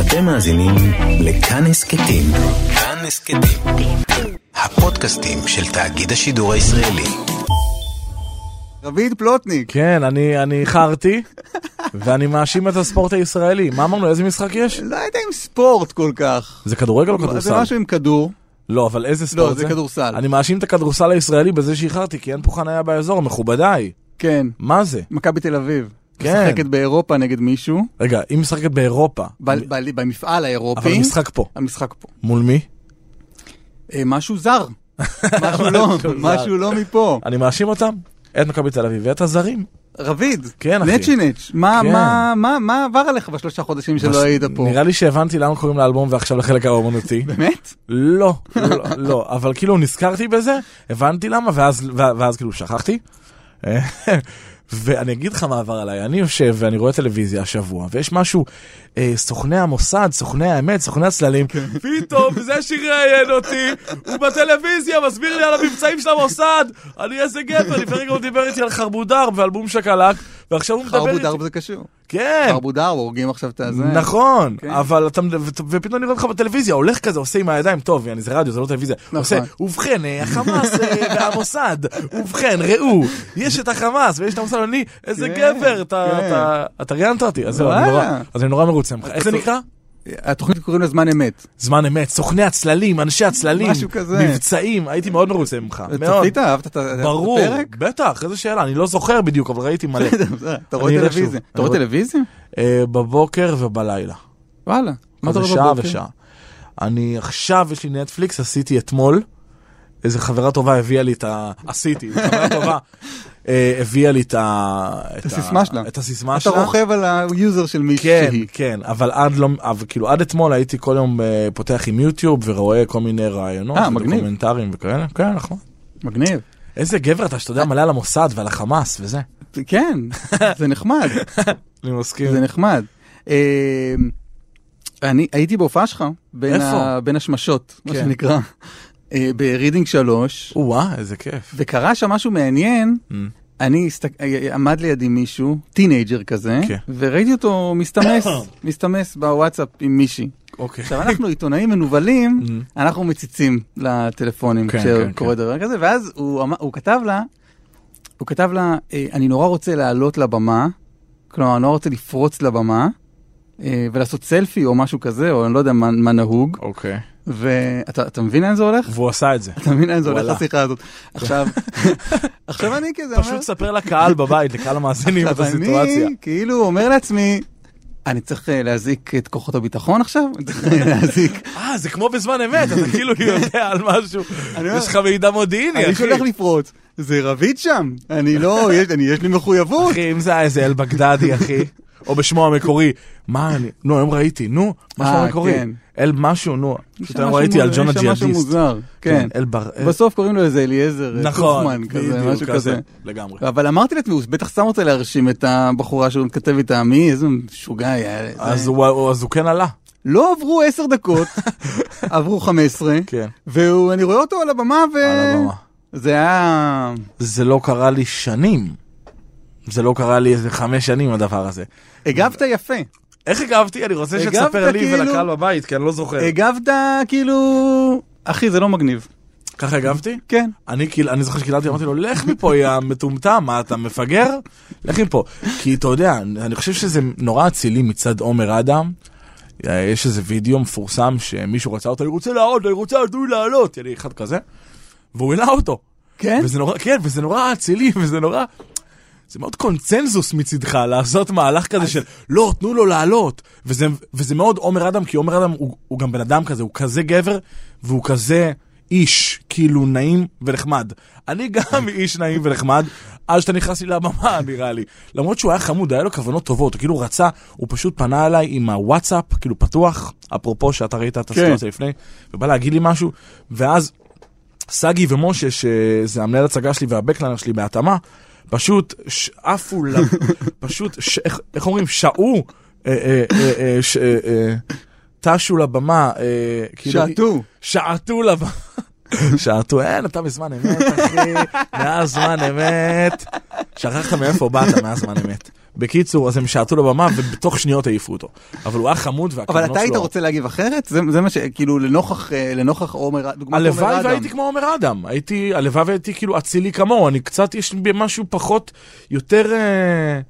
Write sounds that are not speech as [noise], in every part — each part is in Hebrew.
אתם מאזינים לכאן הסכתים. כאן הסכתים. הפודקאסטים של תאגיד השידור הישראלי. רביד פלוטניק. כן, אני, אני איחרתי, ואני מאשים את הספורט הישראלי. מה אמרנו, איזה משחק יש? לא יודע אם ספורט כל כך. זה כדורגל או זה כדורסל? משהו עם כדור. לא, אבל איזה ספורט לא, זה? זה כדורסל. אני מאשים את הכדורסל הישראלי בזה שאיחרתי, כי אין פה חניה באזור, מכובדיי. כן. מה זה? מכבי תל אביב. כן. משחקת באירופה נגד מישהו. רגע, היא משחקת באירופה, ב- ב- במפעל האירופי. אבל המשחק פה. המשחק פה. מול מי? אה, משהו זר. [laughs] משהו לא, משהו לא מפה. אני מאשים אותם, את מכבי תל אביב ואת הזרים. רביד, כן, אחי. נצ'ינץ', מה, כן. מה, מה, מה עבר עליך בשלושה חודשים שלא בש- היית פה? נראה לי שהבנתי למה קוראים לאלבום ועכשיו לחלק האומנותי. [laughs] באמת? לא, לא, לא, אבל כאילו נזכרתי בזה, הבנתי למה, ואז, ואז כאילו שכחתי. [laughs] ואני אגיד לך מה עבר עליי, אני יושב ואני רואה טלוויזיה השבוע, ויש משהו, סוכני המוסד, סוכני האמת, סוכני הצללים, פתאום זה שראיין אותי, הוא בטלוויזיה מסביר לי על המבצעים של המוסד, אני איזה גבר, לפני רגע הוא דיבר איתי על חרבודר ועל בום שקלק, ועכשיו הוא מדבר איתי, דרב זה קשור. כן, חרבו דרב, הורגים עכשיו את הזה. נכון, כן. אבל אתה, ופתאום אני רואה אותך בטלוויזיה, הולך כזה, עושה עם הידיים, טוב, יעני, זה רדיו, זה לא טלוויזיה, נכון. עושה, ובכן, אה, החמאס אה, והמוסד, ובכן, ראו, יש את החמאס ויש את המוסד, אני, איזה כן, גבר, אתה- כן. אתה- ראיינת אותי, אז. אני נורא- אז מרוצה ממך. איך זה נקרא? התוכנית קוראים לה זמן אמת. זמן אמת, סוכני הצללים, אנשי הצללים, משהו כזה. מבצעים, הייתי מאוד מרוצה ממך, מאוד. צפית? אהבת את ה- את ברור, הפרק? בטח, איזה שאלה, אני לא זוכר בדיוק, אבל ראיתי מלא. אתה רואה טלוויזיה. אתה רואה טלוויזיה? אה, בבוקר ובלילה. וואלה. מה אתה רואה שעה בבוקר? ושעה. אני עכשיו, יש לי נטפליקס, עשיתי אתמול, איזה חברה טובה הביאה לי את ה... עשיתי, חברה טובה [laughs] הביאה לי את ה... את הסיסמה שלה. את הסיסמה אתה שלה. רוכב על היוזר של מישהי. כן, כן, אבל עד לא, אבל כאילו עד אתמול הייתי כל יום אה, פותח עם יוטיוב ורואה כל מיני רעיונות, אה, מגניב. ודוקומנטרים וכאלה, כן, נכון. מגניב. איזה גבר אתה שאתה יודע מלא על המוסד ועל החמאס וזה. כן, זה נחמד, [laughs] אני מסכים. זה נחמד. אה, אני הייתי בהופעה שלך, בין? ה- בין השמשות, מה כן. שנקרא, אה, ברידינג 3, או-אה, איזה כיף. וקרה שם משהו מעניין. Mm. אני הסתק... אה, עמד לידי מישהו, טינאייג'ר כזה, כן. וראיתי אותו מסתמס, [coughs] מסתמס בוואטסאפ עם מישהי. אוקיי. עכשיו אנחנו עיתונאים מנוולים, Mm. אנחנו מציצים לטלפונים כן, כשקורה כן, דבר כזה, ואז הוא, אמר- הוא כתב לה, הוא כתב לה, "אה, אני נורא רוצה לעלות לבמה, כלומר, אני נורא רוצה לפרוץ לבמה, אה, ולעשות סלפי או משהו כזה, או אני לא יודע מה, מה נהוג, אוקיי. ואתה אתה מבין לאן זה הולך? והוא עשה את זה. אתה מבין לאן זה הולך. השיחה הזאת? עכשיו, [laughs] עכשיו אני כזה אומר, פשוט ספר לקהל בבית, לקהל המאזינים את עכשיו הסיטואציה. אני כאילו אומר לעצמי, אני צריך אה, להזעיק את כוחות הביטחון עכשיו? [laughs] אני צריך אה, להזעיק [laughs] אה, זה כמו בזמן אמת, אתה כאילו יודע על משהו, אני יש לך מידע מודיעיני, אני אחי. שהולך לפרוץ, זה רביד שם, אני לא, יש, אני, יש לי מחויבות. אחי, אם זה היה איזה אל-בגדדי, אחי, או בשמו המקורי, מה אני, נו, היום ראיתי, נו, מה שמו אה, המקורי? כן. אל משהו, נו, פשוט היום ראיתי על ג'ון יש שם משהו הג'יהאדיסט. מוזר, כן. אל בר... בסוף קוראים לו איזה אליעזר אה, נכון, קופמן כזה, בדיוק, משהו כזה. לגמרי. אבל אמרתי לעצמי, הוא בטח שם רוצה להרשים את הבחורה שהוא מתכתב איתה, מי, איזה משוגע היה. אז הוא כן עלה, לא עברו עשר דקות, [laughs] עברו חמש עשרה, כן, ואני רואה אותו על הבמה, ו... על הבמה. זה היה... זה לא קרה לי שנים. זה לא קרה לי איזה חמש שנים הדבר הזה. הגבת יפה. איך הגבתי? אני רוצה שתספר לי כאילו- ולקהל בבית, כי אני לא זוכר. הגבת כאילו... אחי, זה לא מגניב. ככה הגבתי? כן. אני כאילו, אני זוכר שקיללתי, אמרתי לו, לך מפה, יא מטומטם, מה אתה מפגר? לך מפה. כי אתה יודע, אני חושב שזה נורא אצילי מצד עומר אדם. יש איזה וידאו מפורסם שמישהו רצה אותו, אני רוצה לעלות, אני רוצה תנו לי לעלות, יהיה לי אחד כזה, והוא העלה אותו. כן? וזה נורא, כן, וזה נורא אצילי, [laughs] וזה נורא... זה מאוד קונצנזוס מצידך לעשות מהלך כזה של לא, תנו לו לעלות. וזה, וזה מאוד עומר אדם, כי עומר אדם הוא, הוא גם בן אדם כזה, הוא כזה גבר, והוא כזה איש, כאילו נעים ונחמד. אני גם [laughs] איש נעים ונחמד, עד שאתה נכנס לי לבמה, [laughs] נראה לי. למרות שהוא היה חמוד, היה לו כוונות טובות, הוא כאילו רצה, הוא פשוט פנה אליי עם הוואטסאפ, כאילו פתוח, אפרופו שאתה ראית את הסיטואציה לפני, ובא להגיד לי משהו, ואז סגי ומשה, שזה המנהל הצגה שלי והבקלנר שלי בהתאמה, פשוט עפו, [laughs] פשוט, איך- אומרים, שעו, אה, אה, אה, טשו לבמה, כאילו- שעטו. שעטו לבמה. [laughs] שעטו, אין, אתה בזמן אמת, אחי, מאז זמן אמת. שכחת מאיפה באת מאז זמן אמת. בקיצור, אז הם שעטו לבמה ובתוך שניות העיפו אותו. אבל הוא היה חמוד אבל שלו... אתה היית רוצה להגיב אחרת? זה זה מה ש... כאילו, לנוכח אה, לנוכח עומר, דוגמת עומר הלוואי אדם. והייתי כמו עומר אדם, הייתי, הלוואי והייתי כאילו אצילי כמוהו, אני קצת, יש בי משהו פחות, יותר, אה,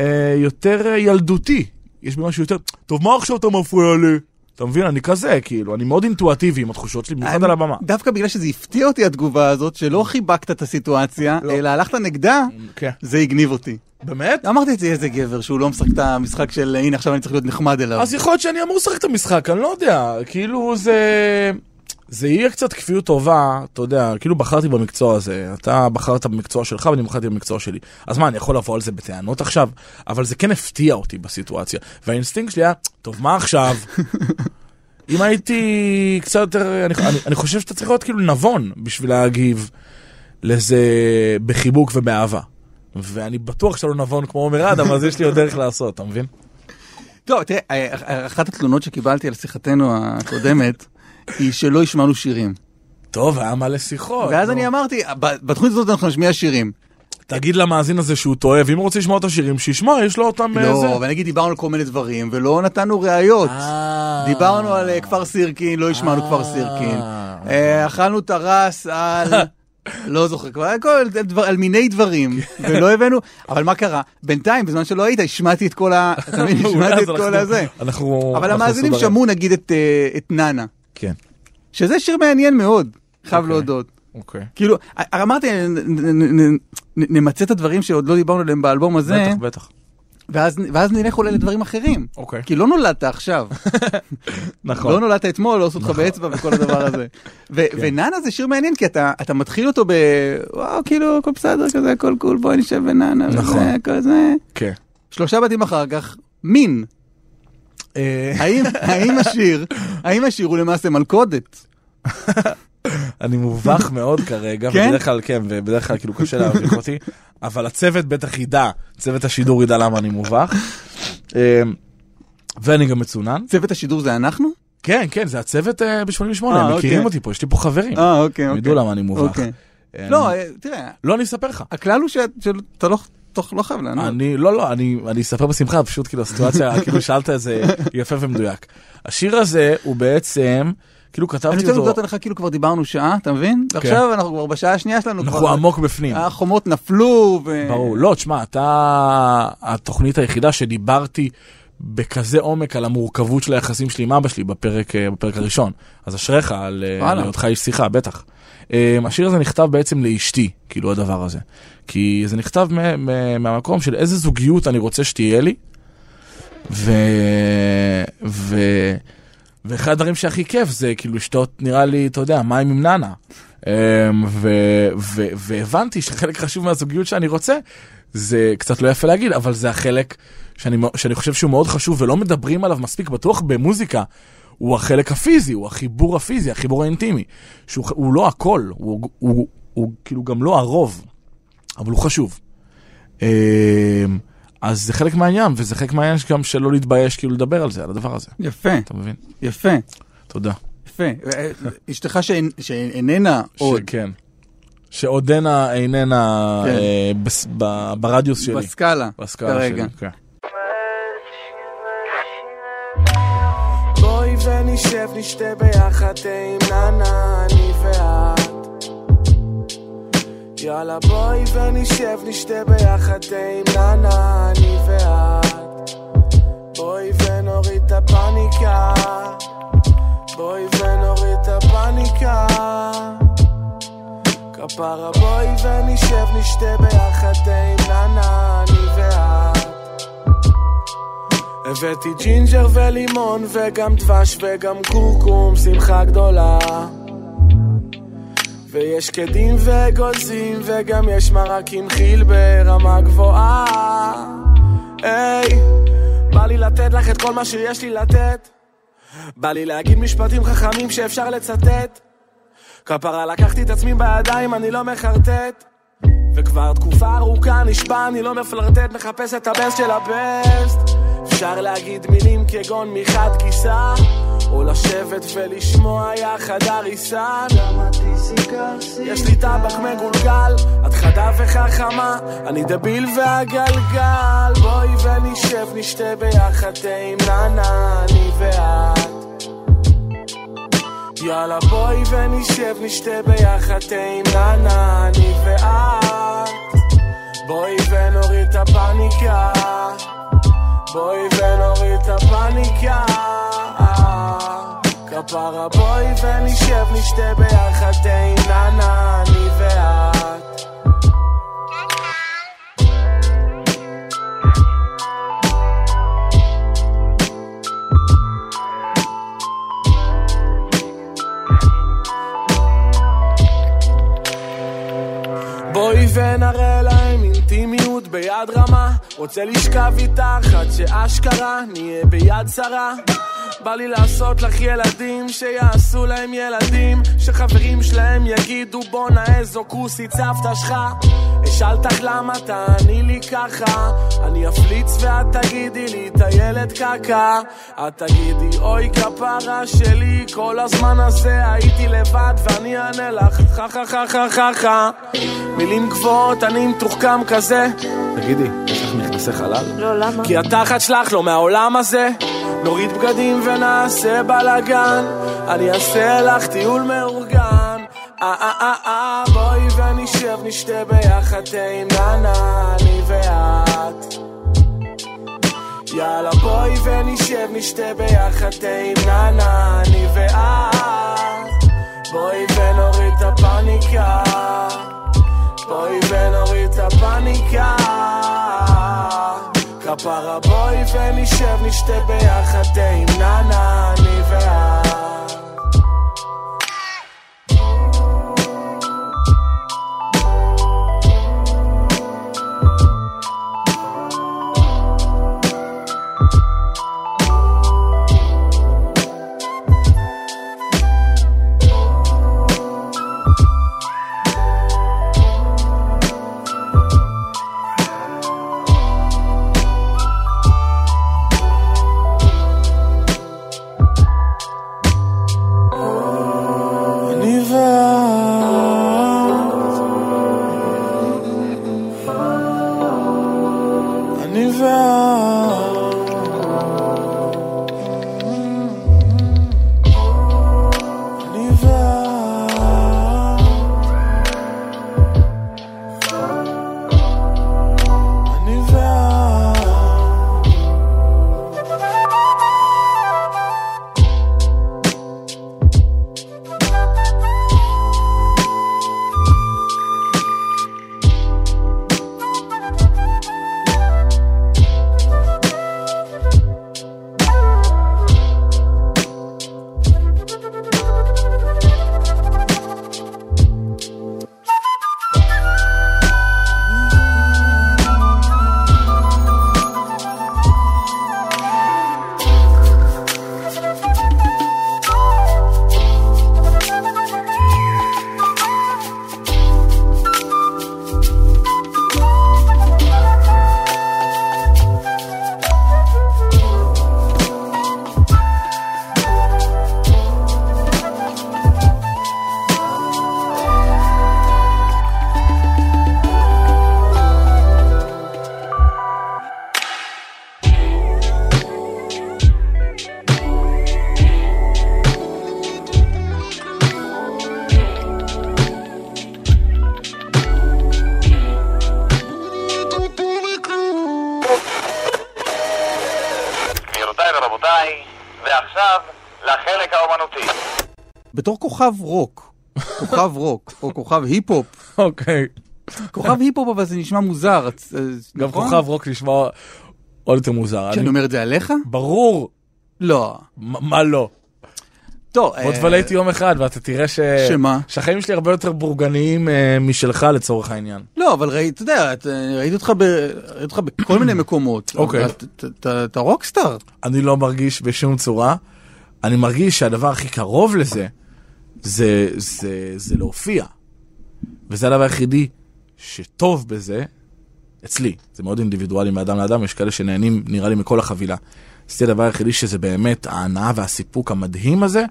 אה, יותר אה, ילדותי, יש בי משהו יותר, טוב מה עכשיו אתה מפריע לי? אתה מבין, אני כזה, כאילו, אני מאוד אינטואטיבי עם התחושות שלי, במיוחד על הבמה. דווקא בגלל שזה הפתיע אותי התגובה הזאת, שלא חיבקת את הסיטואציה, לא. אלא הלכת נגדה, כן. זה הגניב אותי. באמת? אמרתי את זה, איזה גבר, שהוא לא משחק את המשחק של הנה עכשיו אני צריך להיות נחמד אליו. אז יכול להיות שאני אמור לשחק את המשחק, אני לא יודע, כאילו זה... זה יהיה קצת כפיות טובה, אתה יודע, כאילו בחרתי במקצוע הזה, אתה בחרת במקצוע שלך ואני בחרתי במקצוע שלי. אז מה, אני יכול לבוא על זה בטענות עכשיו? אבל זה כן הפתיע אותי בסיטואציה. והאינסטינקט שלי היה, טוב, מה עכשיו? [laughs] אם הייתי קצת יותר, אני, אני, אני חושב שאתה צריך להיות כאילו נבון בשביל להגיב לזה בחיבוק ובאהבה. ואני בטוח שאתה לא נבון כמו עומר אדם, אז יש לי עוד דרך [laughs] לעשות, אתה מבין? טוב, תראה, אה, אחת התלונות שקיבלתי על שיחתנו הקודמת, היא שלא השמענו שירים. טוב, היה מלא שיחות. ואז. אני אמרתי, בתוכנית הזאת אנחנו נשמיע שירים. תגיד למאזין הזה שהוא טועה, ואם הוא רוצה לשמוע את השירים, שישמע, יש לו אותם אה, זה. לא, ונגיד דיברנו על כל מיני דברים, ולא נתנו ראיות. אה. דיברנו על אה, כפר סירקין, לא השמענו אה. כפר סירקין. אה, אכלנו טרס על... [laughs] לא זוכר, כבר הכל, דבר- על מיני דברים, ולא הבאנו, אבל מה קרה? בינתיים, בזמן שלא היית, השמעתי את כל ה... [laughs] השמעתי את כל אנחנו- הזה. אבל המאזינים. שמעו נגיד את, אה, את נאנה, כן, שזה שיר מעניין מאוד, חייב אוקיי. להודות. אוקיי. כאילו, אה, אמרתי, נמצה את הדברים שעוד לא דיברנו עליהם באלבום הזה, בטח, בטח. ואז ואז נלך אולי לדברים אחרים. אוקיי. כי לא נולדת עכשיו. [laughs] נכון. לא נולדת אתמול, לא עשו אותך באצבע וכל הדבר הזה. [laughs] ו- כן. ונאנה זה שיר מעניין, כי אתה אתה מתחיל אותו ב... וואו, כאילו, הכל בסדר כזה, הכל קול, בואי נשב ונאנה, נכון. וזה, הכל זה. כן. שלושה בתים אחר כך, מין. אה, האם האם השיר, האם השיר הוא למעשה מלכודת? אני מובך מאוד כרגע, כן? ובדרך כלל, כן, ובדרך כלל כאילו קשה להביך אותי, אבל הצוות בטח ידע, צוות השידור ידע למה אני מובך. אה, ואני גם מצונן. צוות השידור זה אנחנו? כן, כן, זה הצוות אה, ב-88, אה, הם מכירים אוקיי. אותי פה, יש לי פה חברים. אה, אוקיי, הם אוקיי. ידעו למה אני מובך. אוקיי. לא, אה, תראה, לא, אני אספר לך. הכלל הוא שאת- שאתה לא תוך- לא חייב לענות. אני, לא, לא, אני, אני אספר בשמחה, פשוט כאילו הסיטואציה, [laughs] כאילו שאלת את זה יפה ומדויק. השיר הזה הוא בעצם, כאילו אני כתבתי רוצה אותו, להודות לך כאילו כבר דיברנו שעה, אתה מבין? ועכשיו אנחנו כבר בשעה השנייה שלנו, אנחנו עמוק בפנים. החומות נפלו. ברור. לא, תשמע, אתה התוכנית היחידה שדיברתי בכזה עומק על המורכבות של היחסים שלי עם אבא שלי בפרק, אה, בפרק הראשון. אז אשריך על אה. על היותך איש שיחה, בטח. אה, השיר הזה נכתב בעצם לאשתי, כאילו הדבר הזה. כי זה נכתב מהמקום של איזה זוגיות אני רוצה שתהיה לי. ו... ו... ואחד הדברים שהכי כיף זה כאילו לשתות, נראה לי, אתה יודע, מים עם נאנה. אמ, ו... ו... והבנתי שחלק חשוב מהזוגיות שאני רוצה, זה קצת לא יפה להגיד, אבל זה החלק שאני, שאני חושב שהוא מאוד חשוב ולא מדברים עליו מספיק, בטוח במוזיקה. הוא החלק הפיזי, הוא החיבור הפיזי, החיבור האינטימי. שהוא הוא לא הכל, הוא, הוא, הוא, הוא כאילו גם לא הרוב, אבל הוא חשוב. אמ, אז זה חלק מהעניין, וזה חלק מהעניין גם שלא להתבייש כאילו לדבר על זה, על הדבר הזה. יפה, אתה מבין? יפה, תודה. יפה. אה, אשתך שאינ- שאיננה עוד כן. שעודנה איננה כן. אה, ברדיוס שלי. בסקאלה בסקאלה. שלי. כן. נשתה ביחד תה עם ננה, אני ואת. יאללה בואי ונשב נשתה ביחד תה עם ננה, אני ואת. בואי ונוריד את הפאניקה, בואי ונוריד את הפאניקה. כפרה בואי ונשב נשתה ביחד תה עם נענע, אני. הבאתי ג'ינג'ר ולימון וגם דבש וגם קורקום, שמחה גדולה. ויש שקדים ואגוזים וגם יש מרק עם חיל ברמה גבוהה. היי, בא לי לתת לך את כל מה שיש לי לתת. בא לי להגיד משפטים חכמים שאפשר לצטט. כפרה לקחתי את עצמי בידיים, אני לא מחרטט. וכבר תקופה ארוכה נשבע, אני לא מפלרטט, מחפש את הבסט של הבסט. אפשר להגיד מילים כגון מחד גיסה, או לשבת ולשמוע יחד הריסן יש לי טבק מגולגל, את חדה וחכמה, אני דביל והגלגל. בואי ונשב נשתה ביחד עם ננה, אני ואת. יאללה בואי ונשב נשתה ביחד עם ננה, אני ואת. בואי ונוריד את הפאניקה בואי ונוריד את הפאניקה כפרה בואי ונשב נשתה ביחד תה עם ננה, אני ואת אינטימיות ביד רמה. רוצה לשכב איתך עד שאשכרה נהיה ביד שרה. בא לי לעשות לך ילדים שיעשו להם ילדים. שחברים שלהם יגידו בואנה איזו כוסית סבתא שלך אשאל אותך למה תעני לי ככה? אני אפליץ ואת תגידי לי טיילת קקה. את תגידי אוי כפרה שלי כל הזמן הזה הייתי לבד ואני אענה לך. חה חה חה חה חה חה מילים גבוהות אני מתוחכם כזה. תגידי, יש לך מכנסי חלל? לא, למה? כי התחת שלך לא מהעולם הזה. נוריד בגדים ונעשה בלאגן. אני אעשה לך טיול מאורגן. אה אה אה אה בואי ונשב נשתה ביחד תה עם ננה אני ואת. יאללה בואי ונשב נשתה ביחד תה עם ננה אני ואת. בואי ונוריד את הפאניקה. בואי ונוריד את הפאניקה. כפרה בואי ונשב נשתה ביחד תה עם ננה אני ואת בתור כוכב רוק, כוכב רוק, או כוכב היפ-הופ, אוקיי. כוכב היפ-הופ אבל זה נשמע מוזר, אה, גם נכון? כוכב רוק נשמע עוד יותר מוזר. שאני אני- אומר את זה עליך? ברור, לא. מה לא? טוב, בוא אה, איתי יום אחד ואתה תראה ש... שמה? שהחיים שלי הרבה יותר בורגניים אה, משלך לצורך העניין. לא, אבל ראית, אתה יודע, ראיתי אותך ב- ראיתי אותך בכל מיני מקומות. אוקיי. אתה rockstar. אני לא מרגיש בשום צורה. אני מרגיש שהדבר הכי קרוב לזה, זה, זה, זה להופיע. וזה הדבר היחידי שטוב בזה, אצלי, זה מאוד אינדיבידואלי מאדם לאדם, יש כאלה שנהנים, נראה לי, מכל החבילה. עשיתי הדבר היחידי שזה באמת ההנאה והסיפוק המדהים הזה,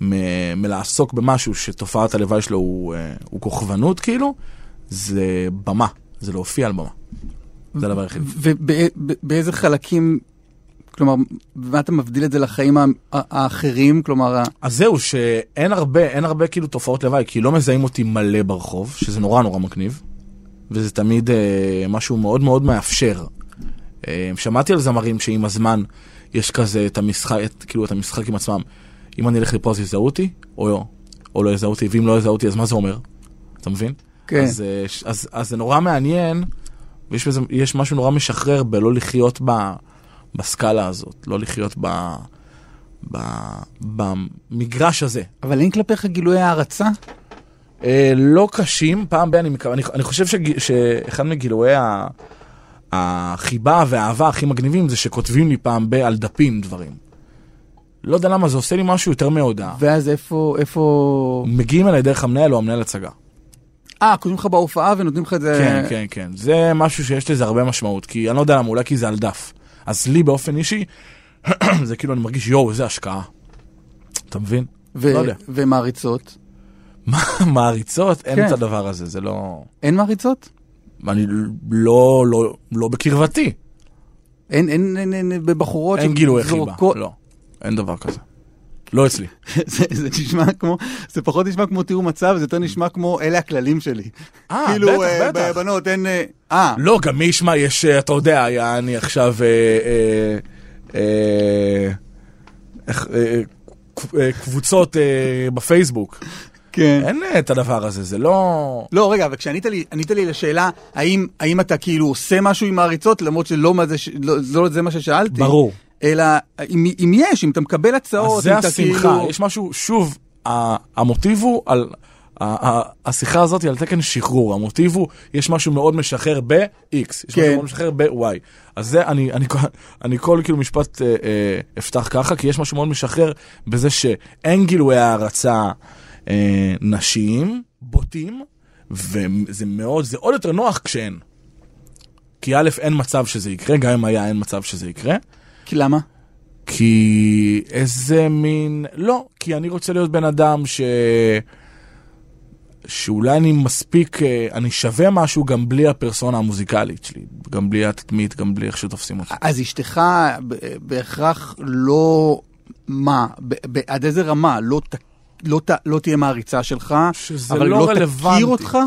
מ- מלעסוק במשהו שתופעת הלוואי שלו הוא, אה, הוא כוכבנות כאילו, זה במה, זה להופיע על במה. זה הדבר היחידי. ובאיזה חלקים, כלומר, מה אתה מבדיל את זה לחיים האחרים? כלומר, אז זהו, שאין הרבה, אין הרבה כאילו תופעות לוואי, כי לא מזהים אותי מלא ברחוב, שזה נורא נורא מגניב, וזה תמיד אה, משהו מאוד מאוד מאפשר. אה, שמעתי על זמרים שעם הזמן יש כזה את המשחק, את, כאילו את המשחק עם עצמם. אם אני אלך לפה אז יזהו אותי, או לא, או לא יזהו אותי, ואם לא יזהו אותי אז מה זה אומר? אתה מבין? כן. אז, אה, ש- אז, אז זה נורא מעניין, ויש בזה, יש משהו נורא משחרר בלא לחיות ב, בסקאלה הזאת, לא לחיות ב, ב, במגרש הזה. אבל אין כלפיך גילוי הערצה? אה, לא קשים, פעם ב... אני, אני, אני חושב שג, שאחד מגילויי ה, החיבה והאהבה הכי מגניבים זה שכותבים לי פעם ב... על דפים דברים. לא יודע למה, זה עושה לי משהו יותר מהודעה. ואז איפה, איפה... מגיעים אליי דרך המנהל או המנהל הצגה. אה, כותבים לך בהופעה ונותנים לך את זה... כן, כן, כן. זה משהו שיש לזה הרבה משמעות, כי אני לא יודע למה, אולי כי זה על דף. אז לי באופן אישי, זה כאילו אני מרגיש, יואו, איזה השקעה. אתה מבין? ו- לא יודע. ומעריצות? מה, מעריצות? אין כן. את הדבר הזה, זה לא... אין מעריצות? אני לא, לא, לא בקרבתי. אין, אין, אין, אין בבחורות אין גילוי חיבה, לא. אין דבר כזה. לא אצלי. [laughs] זה, זה נשמע כמו, זה פחות נשמע כמו תיאור מצב, זה יותר נשמע כמו אלה הכללים שלי. אה, [laughs] כאילו, בטח, אה, בטח. בנות, אין... אה, אה, לא, גם מי ישמע, יש, אה, אתה יודע, היה אני עכשיו... אה, אה, אה, איך, אה, אה, קבוצות אה, בפייסבוק. כן. אין את הדבר הזה, זה לא... לא, רגע, אבל כשענית לי, לי לשאלה, האם, האם אתה כאילו עושה משהו עם מעריצות, למרות שלא מה זה, לא, לא זה מה ששאלתי. ברור. אלא, אם, אם יש, אם אתה מקבל הצעות, אז זה השמחה, כאילו... יש משהו, שוב, המוטיב הוא על... השיחה הזאת היא על תקן שחרור, המוטיב הוא, יש משהו מאוד משחרר ב-X, יש כן. משהו מאוד משחרר ב-Y. אז זה, אני, אני, אני כל כאילו משפט אה, אה, אפתח ככה, כי יש משהו מאוד משחרר בזה שאין גילויי הערצה אה, נשיים, בוטים, וזה מאוד, זה עוד יותר נוח כשאין. כי א', אין מצב שזה יקרה, גם אם היה, אין מצב שזה יקרה. כי למה? כי איזה מין... לא, כי אני רוצה להיות בן אדם ש... שאולי אני מספיק, אה, אני שווה משהו גם בלי הפרסונה המוזיקלית שלי, גם בלי התדמית, גם בלי איך שתופסים אותי. אז אשתך בהכרח לא... מה? ב- ב- עד איזה רמה? לא, ת, לא, ת, לא תהיה מעריצה שלך, אבל לא לא. תכיר אותך?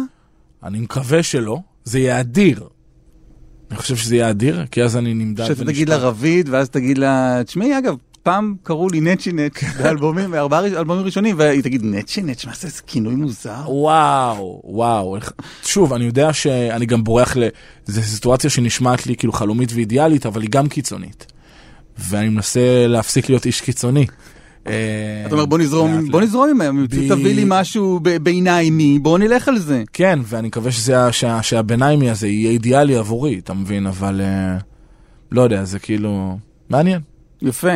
אני מקווה שלא, זה יהיה אדיר. אני חושב שזה יהיה אדיר, כי אז אני נמדד שאתה תגיד לה רביד, ואז תגיד לה, תשמעי, אגב, פעם קראו לי נצ'י נצ' באלבומים, בארבעה ראש- אלבומים ראשונים, והיא תגיד, נצ'י נצ', מה זה, זה כינוי מוזר? וואו, וואו. שוב, אני יודע שאני גם בורח ל... זו סיטואציה שנשמעת לי כאילו חלומית ואידיאלית, אבל היא גם קיצונית. ואני מנסה להפסיק להיות איש קיצוני. אה, אתה אומר, בוא נזרום, בוא. נזרום עם ב- תביא לי משהו ב- ביניים, בוא נלך על זה. כן, ואני מקווה שהביניימי הזה יהיה אידיאלי עבורי, אתה מבין? אבל אה, לא יודע, זה כאילו... מעניין. יפה.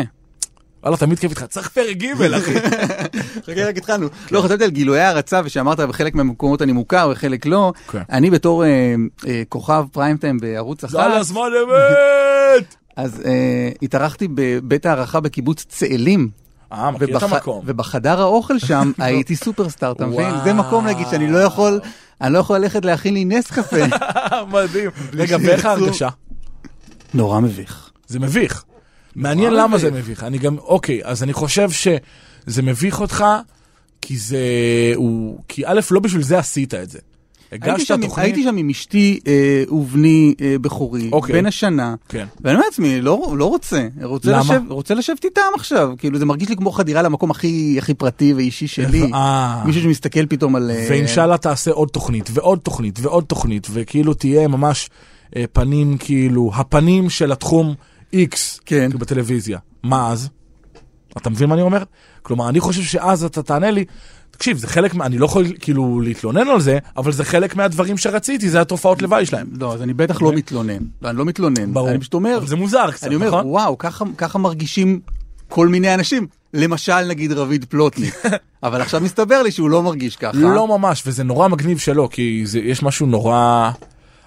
וואלה, תמיד כיף איתך, צריך פרק ג' אחי. [laughs] חכה, רק התחלנו. לא, חשבתי על גילויי הערצה, ושאמרת בחלק מהמקומות אני מוכר וחלק לא. כן. אני בתור אה, כוכב פריים טיים בערוץ אחת, הזמן אמת! [laughs] אז התארחתי בבית הערכה בקיבוץ צאלים. אה, מכיר את ובח- המקום. ובחדר האוכל שם [laughs] הייתי סופרסטאר, אתה מבין? זה מקום להגיד שאני לא יכול, אני לא יכול ללכת להכין לי נס קפה. [laughs] מדהים. רגע. ואיך ההרגשה? נורא מביך. זה מביך. מעניין מה למה זה מביך? מביך. אני גם, אוקיי, אז אני חושב שזה מביך אותך, כי זה, הוא, כי א', לא בשביל זה עשית את זה. הגשת שם, תוכנית, הייתי שם עם אשתי אה, ובני אה, בכורי, אוקיי. בן השנה, כן. ואני אומר לעצמי, לא, לא רוצה, רוצה, למה? לשב, רוצה לשבת איתם עכשיו, כאילו זה מרגיש לי כמו חדירה למקום הכי, הכי פרטי ואישי שלי, אה. מישהו שמסתכל פתאום על... אה, ואינשאללה תעשה עוד תוכנית, ועוד תוכנית, ועוד תוכנית, וכאילו תהיה ממש אה, פנים, כאילו, הפנים של התחום X, כן. כאילו בטלוויזיה. מה אז? אתה מבין מה אני אומר? כלומר, אני חושב שאז אתה תענה לי, תקשיב, זה חלק, מה- אני לא יכול כאילו להתלונן על זה, אבל זה חלק מהדברים שרציתי, זה התופעות לוואי שלהם. לא, אז אני בטח לא מתלונן, לא, אני לא מתלונן, ברור. אני פשוט אומר, זה מוזר קצת, אני אומר, נכון? וואו, ככה, ככה מרגישים כל מיני אנשים, למשל נגיד רביד פלוטניק, [laughs] אבל עכשיו מסתבר לי שהוא לא מרגיש ככה. לא ממש, וזה נורא מגניב שלא, כי זה, יש משהו נורא...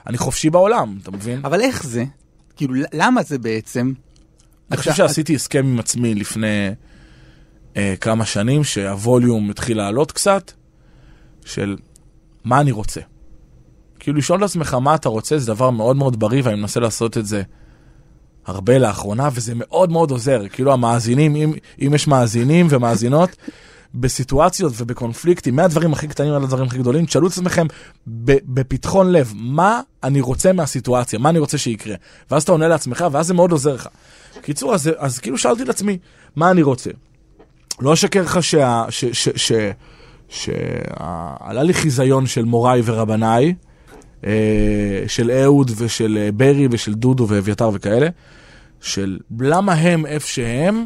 אני חופשי בעולם, אתה מבין? אבל איך זה? כאילו, למה זה בעצם? אני חושב שעשיתי הסכם עם עצמי לפני אה, כמה שנים, שהווליום התחיל לעלות קצת, של מה אני רוצה. כאילו לשאול את עצמך מה אתה רוצה זה דבר מאוד מאוד בריא, ואני מנסה לעשות את זה הרבה לאחרונה, וזה מאוד מאוד עוזר. כאילו המאזינים, אם, אם יש מאזינים ומאזינות, [laughs] בסיטואציות ובקונפליקטים, מהדברים הכי קטנים עד הדברים הכי גדולים, תשאלו את עצמכם בפתחון לב, מה אני רוצה מהסיטואציה, מה אני רוצה שיקרה. ואז אתה עונה לעצמך, ואז זה מאוד עוזר לך. קיצור, אז, אז כאילו שאלתי את עצמי, מה אני רוצה? לא אשקר לך שה... ש, ש, ש, שעלה לי חיזיון של מוריי ורבניי, אה, של אהוד ושל אה, ברי ושל דודו ואביתר וכאלה, של למה הם איפה שהם,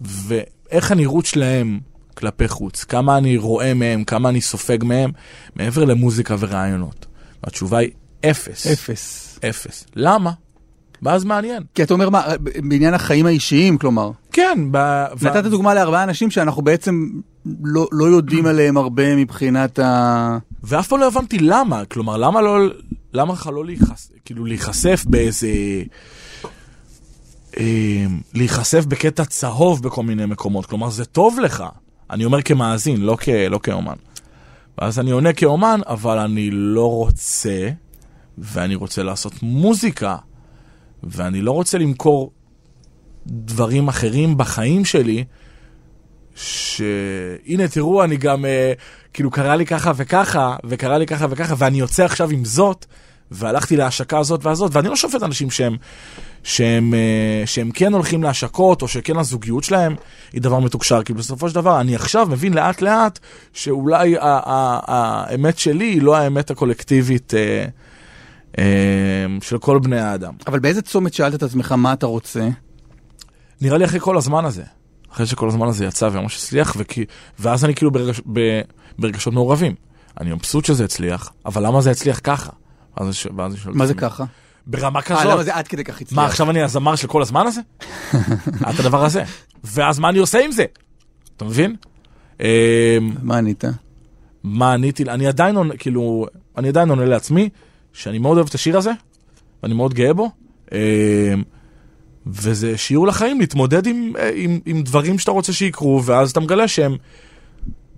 ואיך הנראות שלהם כלפי חוץ, כמה אני רואה מהם, כמה אני סופג מהם, מעבר למוזיקה ורעיונות. והתשובה היא אפס. אפס. אפס. למה? ואז מעניין. כי אתה אומר מה, בעניין החיים האישיים, כלומר. כן, ב... נתת דוגמה לארבעה אנשים שאנחנו בעצם לא, לא יודעים [clears throat] עליהם הרבה מבחינת ה... ואף פעם לא הבנתי למה, כלומר, למה לא, למה לך לא להיחשף, כאילו להיחשף באיזה... אה, להיחשף בקטע צהוב בכל מיני מקומות, כלומר, זה טוב לך. אני אומר כמאזין, לא, כ, לא כאומן. ואז אני עונה כאומן, אבל אני לא רוצה, ואני רוצה לעשות מוזיקה, ואני לא רוצה למכור דברים אחרים בחיים שלי, שהנה תראו אני גם אה, כאילו קרה לי ככה וככה וקרה לי ככה וככה ואני יוצא עכשיו עם זאת והלכתי להשקה הזאת והזאת ואני לא שופט אנשים שהם, שהם, אה, שהם כן הולכים להשקות או שכן הזוגיות שלהם היא דבר מתוקשר. כי בסופו של דבר אני עכשיו מבין לאט לאט שאולי האמת שלי היא לא האמת הקולקטיבית אה, של כל בני האדם. אבל באיזה צומת שאלת את עצמך מה אתה רוצה? נראה לי אחרי כל הזמן הזה. אחרי שכל הזמן הזה יצא וממש הצליח, וכי, ואז אני כאילו ברגש, ב, ברגשות מעורבים. אני מבסוט שזה הצליח, אבל למה זה הצליח ככה? ואז, ש- ואז אני שואל את מה זה עצמי, ככה? ברמה אה, כזאת. למה זה עד כדי כך הצליח? מה, עכשיו אני הזמר של כל הזמן הזה? את הדבר הזה. ואז מה אני עושה עם זה? אתה מבין? אמ, מה ענית? מה עניתי, אני עדיין עונה, כאילו, אני עדיין עונה לעצמי, שאני מאוד אוהב את השיר הזה, ואני מאוד גאה בו, אמ, וזה שיעור לחיים, להתמודד עם, אה, עם, עם דברים שאתה רוצה שיקרו, ואז אתה מגלה שהם,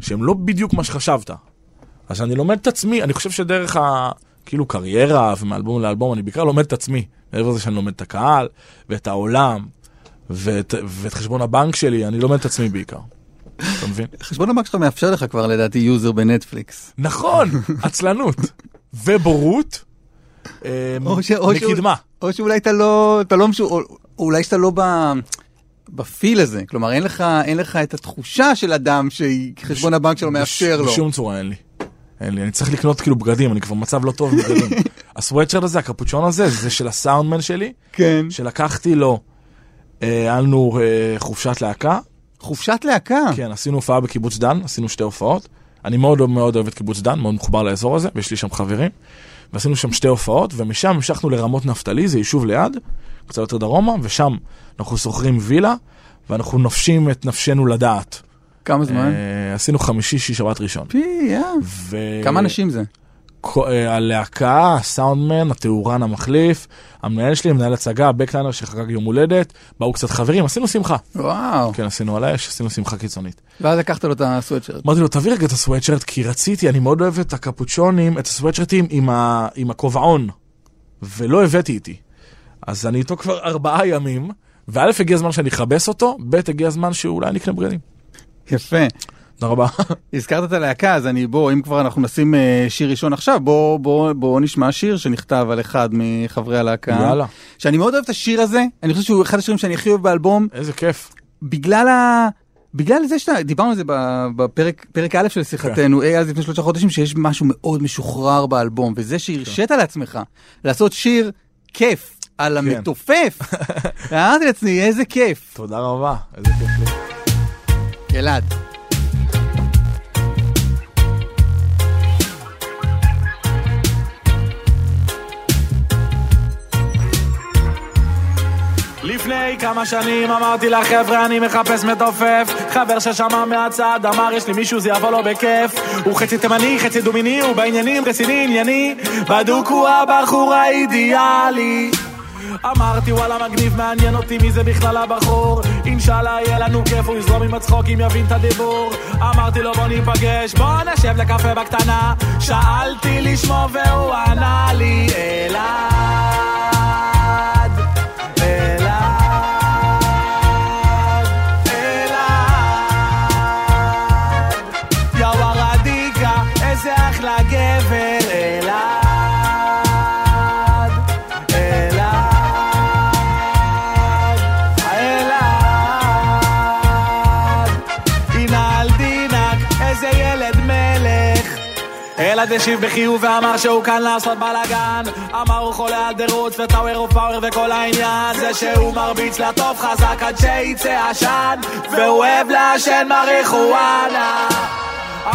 שהם לא בדיוק מה שחשבת. אז אני לומד את עצמי, אני חושב שדרך ה... כאילו קריירה ומאלבום לאלבום, אני בעיקר לומד את עצמי. מעבר לזה שאני לומד את הקהל, ואת העולם, ואת, ואת חשבון הבנק שלי, אני לומד את עצמי בעיקר. אתה מבין? חשבון הבנק שלך מאפשר לך כבר לדעתי יוזר בנטפליקס. נכון, [laughs] עצלנות. ובורות, אה, או ש- או מקדמה. שאולי אתה לא, אתה לא משו... או- אולי שאתה לא ב... בפיל הזה, כלומר אין לך, אין לך את התחושה של אדם שחשבון הבנק שלו מאפשר לו. בשום צורה אין לי. אין לי, אני צריך לקנות כאילו בגדים, אני כבר במצב לא טוב בבגדים. [laughs] הסוואטשרט הזה, הקפוצ'ון הזה, זה של הסאונדמן שלי, כן. שלקחתי לו, אה, היה לנו אה, חופשת להקה, חופשת להקה. כן, עשינו הופעה בקיבוץ דן, עשינו שתי הופעות. אני מאוד מאוד אוהב את קיבוץ דן, מאוד מחובר לאזור הזה, ויש לי שם חברים. ועשינו שם שתי הופעות, ומשם המשכנו לרמות נפתלי, זה יישוב ליד, קצת יותר דרומה, ושם אנחנו שוכרים וילה, ואנחנו נופשים את נפשנו לדעת. כמה זמן? אה, עשינו חמישי, שיש שבת ראשון. פי, יא. כמה אנשים זה? אה, הלהקה, הסאונדמן, התאורן המחליף, המנהל שלי, מנהל הצגה, הבקליינר שחגג יום הולדת, באו קצת חברים, עשינו שמחה. וואו. כן, עשינו על האש, עשינו שמחה קיצונית. ואז לקחת לו את הסוואטשרט. אמרתי לו, תביא רגע את הסוואטשרט, כי רציתי, אני מאוד אוהב את הקפוצ'ונים, את הסוואטשרטים עם, ה... עם הכובעון, ולא הבאתי איתי. אז אני איתו כבר ארבעה ימים, וא' הגיע הזמן שאני אכבס אותו, ב' הגיע הזמן שאולי נקנה בגדים. יפה. תודה רבה. הזכרת את הלהקה, אז אני, בוא, אם כבר אנחנו נשים אה, שיר ראשון עכשיו, בוא, בוא, בוא נשמע שיר שנכתב על אחד מחברי הלהקה. יאללה. שאני מאוד אוהב את השיר הזה, אני חושב שהוא אחד השירים שאני הכי אוהב באלבום, איזה כיף. בגלל ה... בגלל זה שאתה, דיברנו על זה בפרק פרק א' של שיחתנו, אי אז לפני שלושה חודשים, שיש משהו מאוד משוחרר באלבום, וזה שהרשית לעצמך לעשות שיר כיף על המתופף, [laughs] ואמרתי לעצמי, איזה כיף. תודה רבה, איזה כיף. אלעד. לפני כמה שנים אמרתי לחבר'ה אני מחפש מתופף חבר ששמע מהצד אמר יש לי מישהו זה יבוא לו בכיף. הוא חצי תימני, חצי דומיני, הוא בעניינים רציני ענייני. בדוק הוא הבחור האידיאלי. אמרתי וואלה מגניב מעניין אותי מי זה בכלל הבחור. אינשאללה יהיה לנו כיף הוא יזרום עם הצחוקים יבין את הדיבור. אמרתי לו בוא ניפגש בוא נשב לקפה בקטנה. שאלתי לשמו והוא ענה לי אלעד אלעד השיב בחיוב ואמר שהוא כאן לעשות בלאגן. אמר הוא חולה על דרוץ וטאוור אוף פאוור וכל העניין. זה שהוא מרביץ לטוב חזק עד שיצא עשן והוא אוהב לעשן מריחואנה.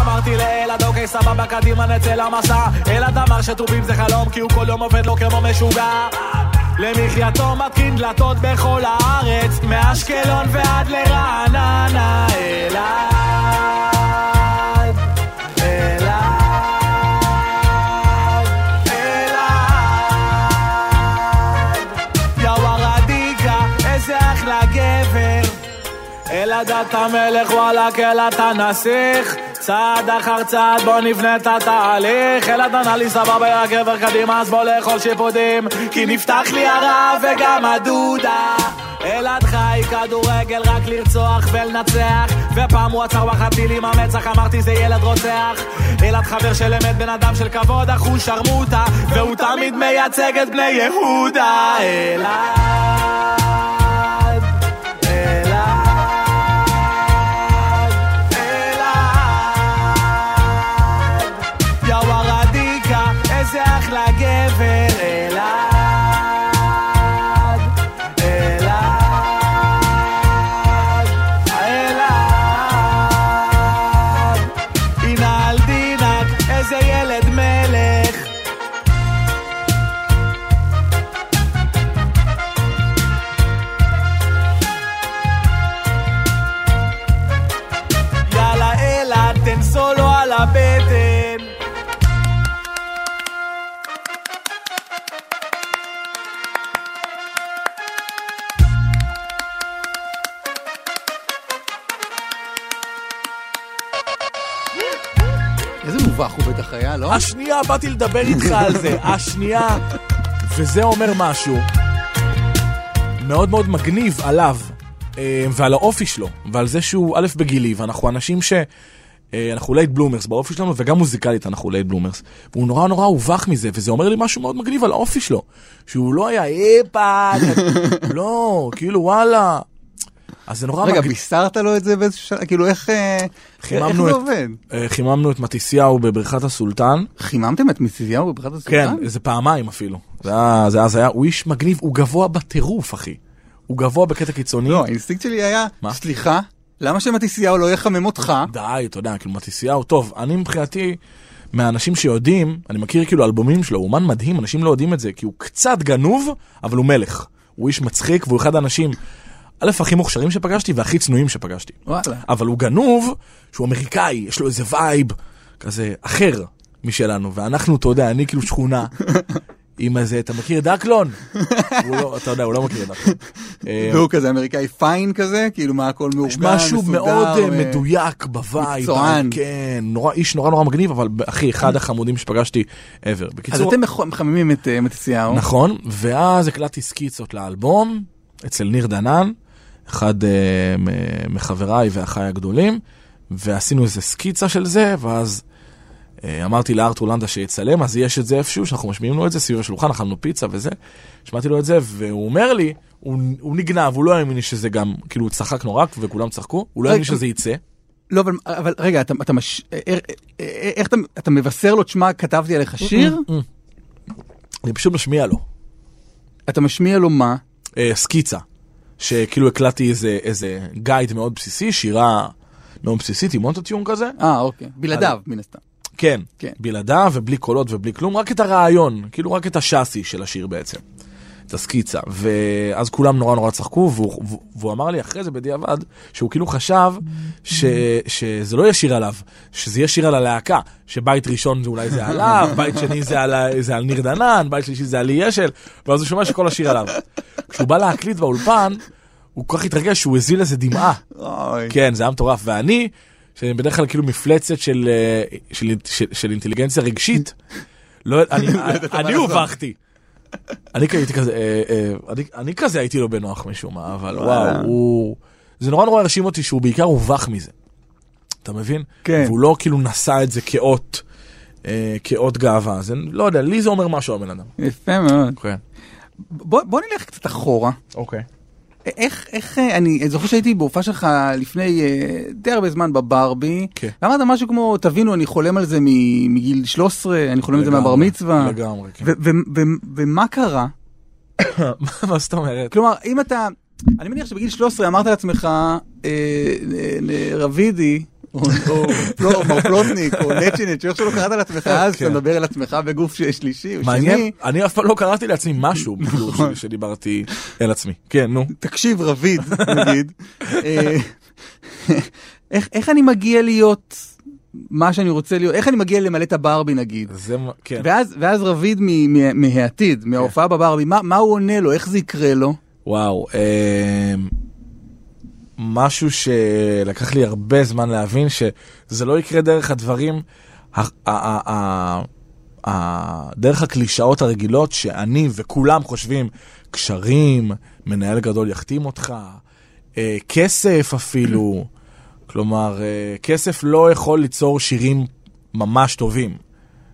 אמרתי לאלעד אוקיי סבבה קדימה נצא למסע. אלעד אמר שטובים זה חלום כי הוא כל יום עובד לו כמו משוגע. למחייתו מתקין דלתות בכל הארץ מאשקלון ועד לרעננה אלעד אחלה גבר אלעד אתה מלך וואלכ אלעד אתה נסיך צעד אחר צעד בוא נבנה את התהליך. אלעד ענה לי סבבה יא גבר קדימה אז בוא לאכול שיפודים. כי נפתח לי הרעב וגם הדודה. אלעד חי כדורגל רק לרצוח ולנצח. ופעם הוא עצר בחתיל עם המצח אמרתי זה ילד רוצח. אלעד חבר של אמת בן אדם של כבוד אך הוא שרמוטה. והוא תמיד מייצג את בני יהודה. אלעד מובך הוא בטח היה, לא? השנייה באתי לדבר איתך על זה, השנייה. וזה אומר משהו מאוד מאוד מגניב עליו, אה, ועל האופי שלו, ועל זה שהוא א' בגילי, ואנחנו אנשים ש... אה, אנחנו late bloomers באופי שלנו, וגם מוזיקלית אנחנו late bloomers. והוא נורא נורא הובך מזה, וזה אומר לי משהו מאוד מגניב על האופי שלו. שהוא לא היה איפה, [laughs] לא, כאילו וואלה. אז זה נורא רגע, מגניב. בישרת לו את זה באיזשהו שלב? כאילו, איך אה, איך זה את- עובד? אה, חיממנו את מתיסיהו בבריכת הסולטן. חיממתם את מתיסיהו בבריכת כן, הסולטן? איזה פעמיים אפילו. זה היה, זה אז היה, הוא איש מגניב, הוא גבוה בטירוף, אחי. הוא גבוה בקטע קיצוני. לא, האינסטינקט שלי היה, מה? סליחה, למה שמתיסיהו לא יחמם אותך? די, אתה יודע, כאילו מתיסיהו, טוב, אני מבחינתי, מהאנשים שיודעים, אני מכיר כאילו אלבומים שלו, הוא אומן מדהים, אנשים לא יודעים את זה, כי הוא קצת גנוב, אבל הוא מלך. הוא איש מצחיק, והוא אחד האנשים, א', הכי מוכשרים שפגשתי, והכי צנועים שפגשתי. וואלה. אבל הוא גנוב, שהוא אמריקאי, יש לו איזה vibe כזה אחר משלנו, ואנחנו, אתה יודע, אני כאילו שכונה. עם איזה, אתה מכיר דקלון? הוא לא, אתה יודע, הוא לא מכיר דקלון. אה, [laughs] והוא כזה אמריקאי fine כזה, כאילו מה הכל מאורגן, יש משהו מסודר, מאוד אה, מדויק ב vibe. מקצוען. כן, נורא, איש נורא נורא מגניב, אבל אחי, אחד [laughs] החמודים שפגשתי ever. אז בקיצור, אתם מח- מחממים את אה, מתיסיהו. נכון, ואז הקלטתי סקיצות לאלבום אצל ניר דנן, אחד אה, מחבריי ואחיי הגדולים, ועשינו איזה סקיצה של זה, ואז אה, אמרתי לארתור לנדה שיצלם, אז יש את זה איפשהו, שאנחנו משמיעים לו את זה סביב השולחן, אכלנו פיצה וזה, שמעתי לו את זה, והוא אומר לי, הוא, הוא נגנב, הוא לא האמין שזה גם, כאילו הוא צחק נורא וכולם צחקו, הוא לא האמין שזה יצא. לא, אבל, אבל רגע, אתה, אתה מש... אה, אה, אה, איך אתה, אתה מבשר לו, תשמע, כתבתי עליך שיר, אני פשוט משמיע לו. אתה משמיע לו מה? סקיצה, שכאילו הקלטתי איזה, איזה גייד מאוד בסיסי, שירה מאוד בסיסית עם אוטוטיון כזה. אה, אוקיי. בלעדיו, מן הסתם. כן, כן. בלעדיו ובלי קולות ובלי כלום, רק את הרעיון, כאילו רק את השאסי של השיר בעצם. את הסקיצה. ואז כולם נורא נורא צחקו, והוא, והוא- והוא אמר לי אחרי זה בדיעבד, שהוא כאילו חשב ש, שזה לא יהיה שיר עליו, שזה יהיה שיר על הלהקה, שבית ראשון זה אולי זה עליו, [laughs] בית שני זה על, זה על ניר דנן, בית שלישי זה על לי אשל, ואז הוא שומע שכל השיר עליו. כשהוא בא להקליט באולפן, הוא כל כך התרגש שהוא הזיל איזה דמעה. כן, זה היה מטורף. ואני, שאני בדרך כלל כאילו מפלצת של, אה, של, של, של אינטליגנציה רגשית, לא, אני, [laughs] אני הובכתי. אני הייתי כזה, אה, אה, אני, אני כזה הייתי לא בנוח משום מה, אבל. וואו, הוא... זה נורא נורא הרשים אותי שהוא בעיקר הובך מזה. אתה מבין? כן. והוא לא כאילו נשא את זה כאות, אה, כאות גאווה. זה, לא יודע, לי זה אומר משהו הבן אדם. יפה מאוד. כן. בוא בוא נלך קצת אחורה. אוקיי. איך, איך, אה, אני זוכר שהייתי בהופעה שלך לפני אה, די הרבה זמן בברבי, כן. ואמרת משהו כמו, תבינו, אני חולם על זה מגיל 13, אני חולם על זה מהבר מצווה. לגמרי, כן. ומה קרה? [coughs] מה זאת אומרת? כלומר, אם אתה, אני מניח שבגיל 13 אמרת לעצמך, אה, רבידי, או או פלו- או פלוטניק, או נצ'ינץ', איך שלא קראת לעצמך אז, כן. אתה מדבר על עצמך בגוף שלישי או שני. אני אף פעם לא קראתי לעצמי משהו, [laughs] שדיברתי אל עצמי. כן, נו. תקשיב רביד, נגיד, אה, איך, אני מגיע להיות מה שאני רוצה להיות, איך אני מגיע למלא את הברבי נגיד. זה, כן. ואז, ואז רביד מ- מ- מהעתיד, מההופעה בברבי, מה, מה הוא עונה לו, איך זה יקרה לו? וואו, אמ, משהו שלקח לי הרבה זמן להבין שזה לא יקרה דרך הדברים, דרך הקלישאות הרגילות שאני וכולם חושבים, קשרים, מנהל גדול יחתים אותך, אה, כסף אפילו, כלומר, אה, כסף לא יכול ליצור שירים ממש טובים.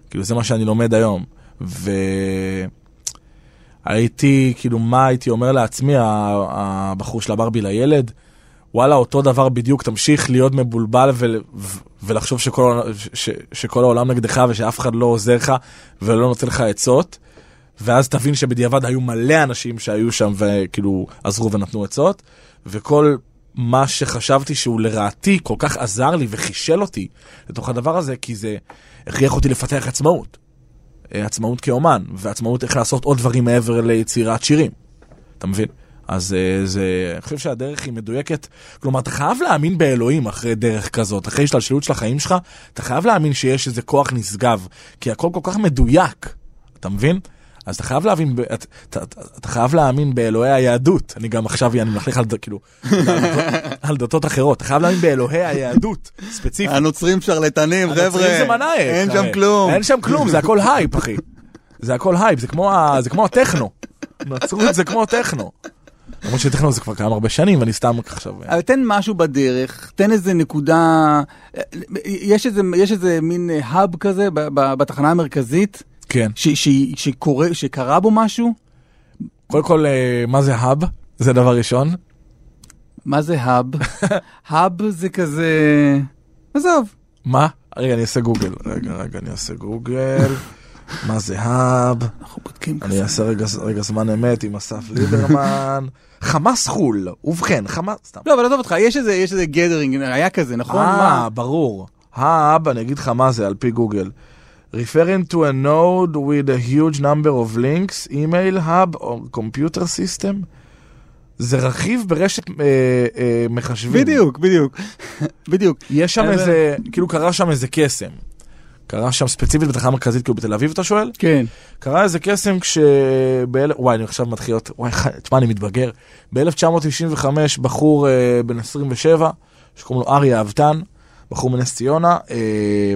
כאילו, זה מה שאני לומד היום. ו... הייתי, כאילו, מה הייתי אומר לעצמי, הבחור של הברבי לילד? וואלה, אותו דבר בדיוק, תמשיך להיות מבולבל ול, ו- ולחשוב שכל, ש, שכל העולם נגדך ושאף אחד לא עוזר לך ולא נותן לך עצות, ואז תבין שבדיעבד היו מלא אנשים שהיו שם וכאילו עזרו ונתנו עצות, וכל מה שחשבתי שהוא לרעתי כל כך עזר לי וחישל אותי לתוך הדבר הזה, כי זה הכריח אותי לפתח עצמאות. אה, עצמאות כאומן, ועצמאות איך לעשות עוד דברים מעבר ליצירת שירים. אתה מבין? אז אה, זה, אני חושב שהדרך היא מדויקת. כלומר, אתה חייב להאמין באלוהים אחרי דרך כזאת, אחרי השתלשלות של החיים שלך, אתה חייב להאמין שיש איזה כוח נשגב, כי הכל כל כך מדויק, אתה מבין? אז אתה חייב להבין, ב- אתה, אתה, אתה, חייב להאמין באלוהי היהדות. אני גם עכשיו, אני מלכלך על, כאילו, [laughs] על דתות- אחרות. אתה חייב להאמין באלוהי היהדות, ספציפית. הנוצרים שרלטנים, הנוצרים חבר'ה, זה מנאייק, אין. שם כלום. אין שם כלום, זה הכל הייפ, אחי. זה הכל הייפ, זה כמו, ה... זה כמו הטכנו. נצרות זה כמו הטכנו. למרות שטכנו זה כבר קיים הרבה שנים, ואני סתם עכשיו... אבל תן משהו בדרך, תן איזה נקודה, יש איזה, יש איזה מין hub כזה ב- ב- בתחנה המרכזית, כן. ש, ש, שקורה, שקרה בו משהו? קודם כל, אה, מה זה האב? זה דבר ראשון. מה זה האב? האב [laughs] זה כזה... עזוב. מה? רגע, אני אעשה גוגל. רגע, רגע, אני אעשה גוגל. [laughs] מה זה האב? אנחנו בודקים אני כזה. אעשה רגע, רגע זמן אמת עם אסף ליברמן. [laughs] חמאס חו"ל. ובכן, חמאס... סתם. לא, אבל עזוב אותך, יש איזה, יש איזה גדרינג, היה כזה, נכון? אה? ברור. האב, אני אגיד לך מה זה על פי גוגל. referring to a node with a huge number of links, email hub or computer system. זה רכיב ברשת אה, אה, מחשבים. בדיוק, בדיוק. [laughs] בדיוק. יש שם איזה, כאילו קרה שם איזה קסם. קרה שם ספציפית בתחנה מרכזית, כאילו בתל אביב אתה שואל? כן. קרה איזה קסם כש... באל... וואי, אני עכשיו מתחיל להיות... וואי, תשמע, אני מתבגר. ב-1995 בחור אה, בן 27, שקוראים לו אריה אבטן, בחור מנס ציונה, אה,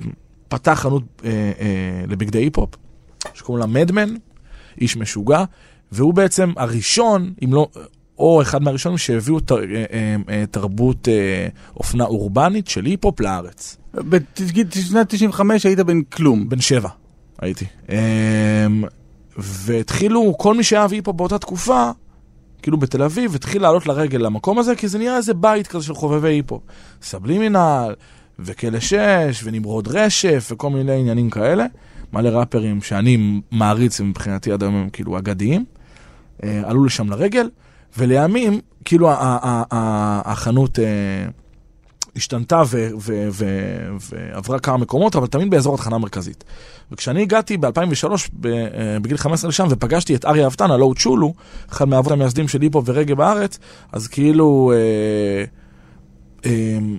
פתח חנות אה, אה, לבגדי היפ-הופ, שקוראים לה Madman, איש משוגע, והוא בעצם הראשון, אם לא... או אחד מהראשונים שהביאו תר, אה, אה, אה, תרבות אופנה אורבנית של היפ-הופ לארץ. בשנת 95 היית בן כלום. בן שבע הייתי. אמ, והתחילו, כל מי שאהב היפ-הופ באותה תקופה, כאילו בתל אביב, התחיל לעלות לרגל למקום הזה, כי זה נראה איזה בית כזה של חובבי היפ-הופ. סבלימינל, וכלא שש, ונמרוד רשף, וכל מיני עניינים כאלה. מלא ראפרים שאני מעריץ, ומבחינתי עד היום הם כאילו אגדיים. אה, עלו לשם לרגל, ולימים, כאילו החנות אה, השתנתה ועברה כמה מקומות, אבל תמיד באזור התחנה המרכזית. וכשאני הגעתי ב-2003, ב- אה, בגיל 15 לשם, ופגשתי את אריה אבטן, הלואו צ'ולו, אחד מהאבות המייסדים של היפו ורגע בארץ, אז כאילו... אה,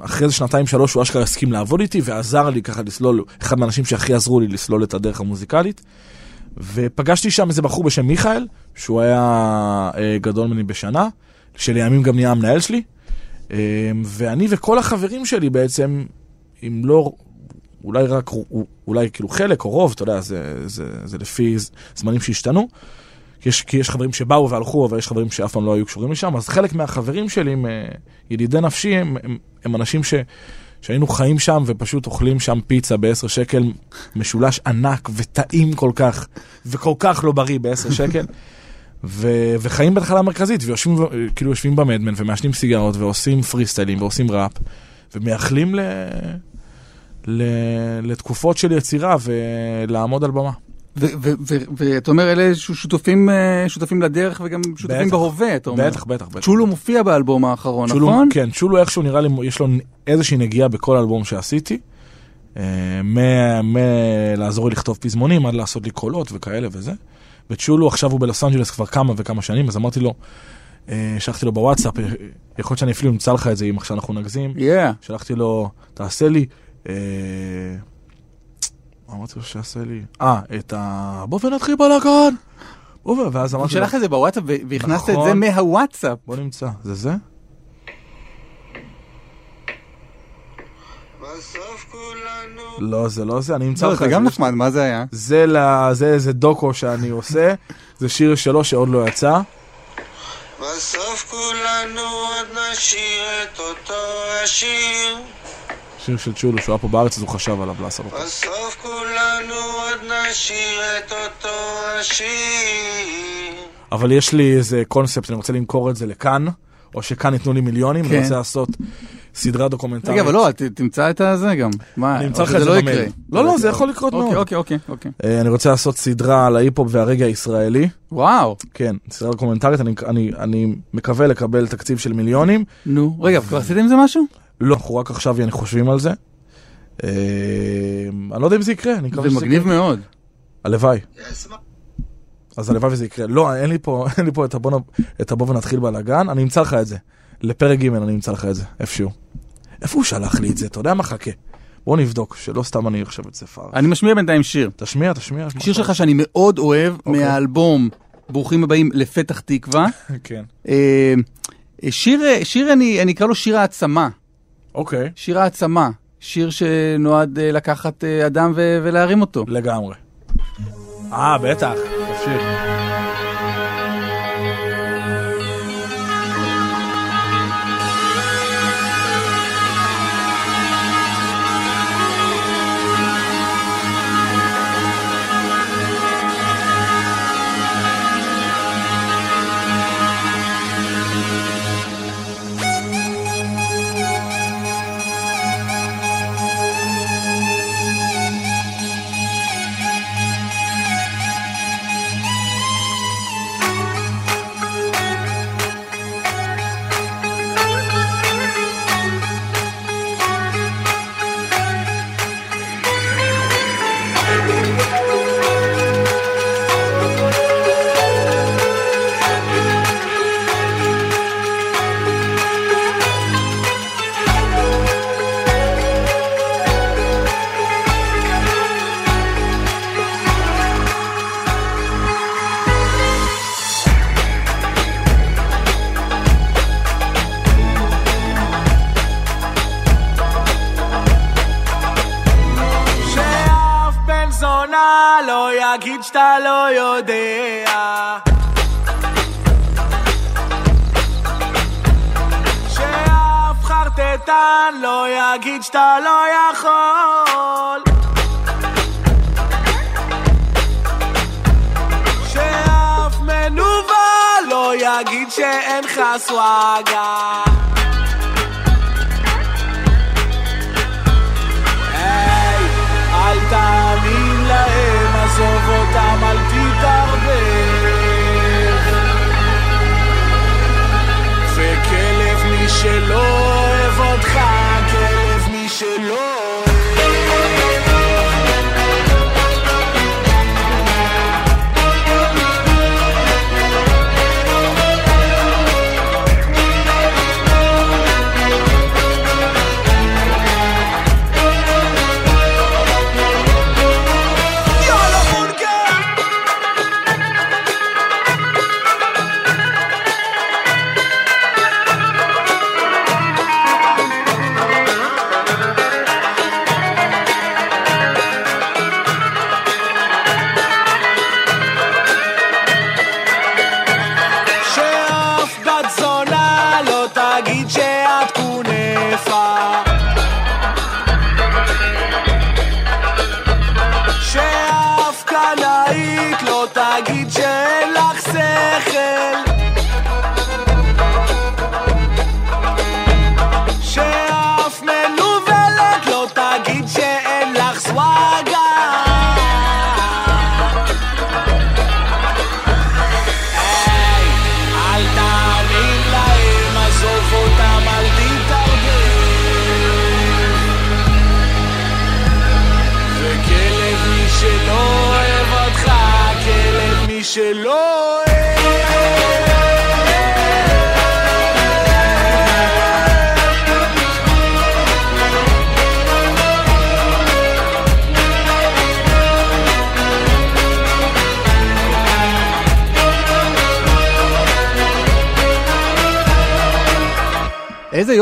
אחרי איזה שנתיים שלוש הוא אשכרה הסכים לעבוד איתי ועזר לי ככה לסלול, אחד מהאנשים שהכי עזרו לי לסלול את הדרך המוזיקלית. ופגשתי שם איזה בחור בשם מיכאל, שהוא היה אה, גדול ממני בשנה, שלימים גם נהיה המנהל שלי. אה, ואני וכל החברים שלי בעצם, אם לא, אולי רק, אולי כאילו חלק או רוב, אתה יודע, זה, זה, זה לפי זמנים שהשתנו. יש, כי יש חברים שבאו והלכו, אבל יש חברים שאף פעם לא היו קשורים לשם, אז חלק מהחברים שלי, הם, אה, ידידי נפשי, הם, הם, הם אנשים ש, שהיינו חיים שם ופשוט אוכלים שם פיצה ב-10 שקל, משולש ענק וטעים כל כך, וכל כך לא בריא ב-10 שקל. ו- וחיים בתחנה המרכזית, ויושבים, כאילו יושבים במדמן ומעשנים סיגרות ועושים פרי סטיילים ועושים ראפ, ומייחלים ל... ל... לתקופות של יצירה ולעמוד על במה. ואתה אומר, אלה שותפים, אה, שותפים לדרך וגם שותפים בטח. בהווה, אתה אומר. בטח, בטח, בטח. צ'ולו מופיע באלבום האחרון, צ'ולו, נכון? כן, צ'ולו איכשהו נראה לי, יש לו איזושהי נגיעה בכל אלבום שעשיתי. אה, מלעזור לי לכתוב פזמונים עד לעשות לי קולות וכאלה וזה. וצ'ולו עכשיו הוא בלוס אנג'לס כבר כמה וכמה שנים, אז אמרתי לו, אה, שלחתי לו בוואטסאפ, יכול להיות שאני אפילו אמצא לך את זה אם עכשיו אנחנו נגזים. Yeah. שלחתי לו, תעשה לי, אמרתי לו שיעשה לי? אה, את ה... בוא ונתחיל בלאגן. בוא ו- ואז הוא אמרתי לו, שלח את זה בוואטסאפ והכנסת את זה נכון. מהוואטסאפ. בוא נמצא, זה זה? לא, זה לא זה, אני אמצא לא, לך זה גם. נחמד, מה זה היה? זה, ל- זה איזה דוקו שאני עושה, זה שיר שלו שעוד לא יצא. בסוף כולנו עוד נשאיר את אותו השיר שיר של צ'ולו שהוא היה פה בארץ אז הוא חשב עליו לעשות אותו. בסוף כולנו עוד נשאיר את אותו השיר אבל יש לי איזה קונספט, אני רוצה למכור את זה לכאן, או שכאן ייתנו לי מיליונים, כן. אני רוצה לעשות סדרה דוקומנטרית. רגע, אבל לא, ת- תמצא את הזה גם. מה, אני אמצא לך את זה לא במייל. לא, לא, זה יכול לקרות אוקיי, מאוד. אוקיי, אוקיי, אוקיי. אה, אני רוצה לעשות סדרה על ההיפ-הופ והרגע הישראלי. וואו, כן, סדרה דוקומנטרית, אני, אני, אני מקווה לקבל תקציב של מיליונים. נו. רגע, כבר עשית עם זה משהו? לא, אנחנו רק עכשיו חושבים על זה. אה, אני לא יודע אם זה יקרה, אני מקווה זה שזה מגניב יקרה. מאוד. הלוואי. אז הלוואי וזה יקרה. לא, אין לי פה, [laughs] אין לי פה את הבוא, את הבוא ונתחיל בלאגן, אני אמצא לך את זה. לפרק ג' אני אמצא לך את זה, איפשהו. איפה הוא שלח לי את זה? אתה יודע מה? חכה. בוא נבדוק, שלא סתם אני חושב את זה פארש. אני משמיע בינתיים שיר. תשמיע, תשמיע. שיר שלך שאני מאוד אוהב, אוקיי. מהאלבום ברוכים הבאים לפתח תקווה. [laughs] כן. אה, שיר, שיר אני, אני אקרא לו שיר העצמה. אוקיי, שיר העצמה. שיר שנועד אה, לקחת אה, אדם ולהרים אותו. לגמרי. אה, בטח, תמשיך. יגיד שאתה לא יכול. שאף מנוול לא יגיד שאין לך סוואגה. היי, אל תאמין להם, עזוב אותם, אל תתערבב. שלא אוהב אותך,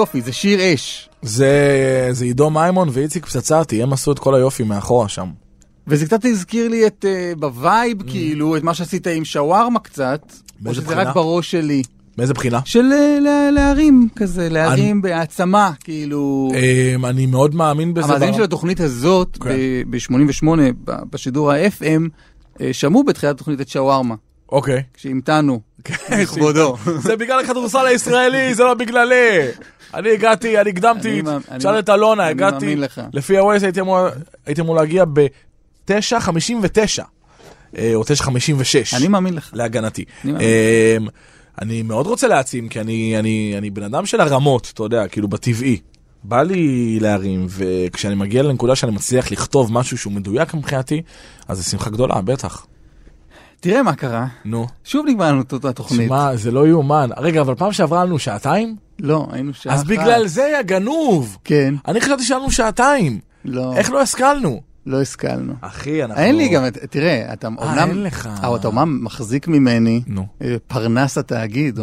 יופי, זה שיר אש. זה, זה עידו מימון ואיציק פצצתי, הם עשו את כל היופי מאחורה שם. וזה קצת הזכיר לי את, אה, ב vibe, כאילו, את מה שעשית עם שווארמה קצת. או שזה בחינה? רק בראש שלי. מאיזה בחינה? של אה, לה- להרים כזה, להרים בהעצמה, כאילו. אמ, אני מאוד מאמין בזה. המאזינים בר- של התוכנית הזאת, כן. ב-88, בשידור ה-FM, אה, שמעו בתחילת התוכנית את שווארמה, אוקיי. כשהמתנו, לכבודו. זה בגלל הכדורסל הישראלי, זה לא בגללי. אני הגעתי, אני הקדמתי, תשאל את אלונה, הגעתי. לפי ה-Waze הייתי אמור- להגיע ב-9.59, או 9.56. אני מאמין לך. להגנתי. אני. אמ, אני מאוד רוצה להעצים, כי אני, אני, אני בן אדם של הרמות, אתה יודע, כאילו בטבעי. בא לי להרים, וכשאני מגיע לנקודה שאני מצליח לכתוב משהו שהוא מדויק מבחינתי, אז זו שמחה גדולה, בטח. תראה מה קרה, נו. שוב נגמר לנו את התוכנית. שמע, זה לא יאומן. רגע, אבל פעם שעברה לנו שעתיים? לא, היינו שעה אז אחת. בגלל זה היה גנוב. כן, אני חשבתי שהיה לנו שעתיים. לא, איך לא השכלנו? לא השכלנו. אחי, אנחנו... אין לי גם, תראה, אתה אומנם, אין לך. אבל אתה אומנם מחזיק ממני נו. אה, פרנס התאגיד.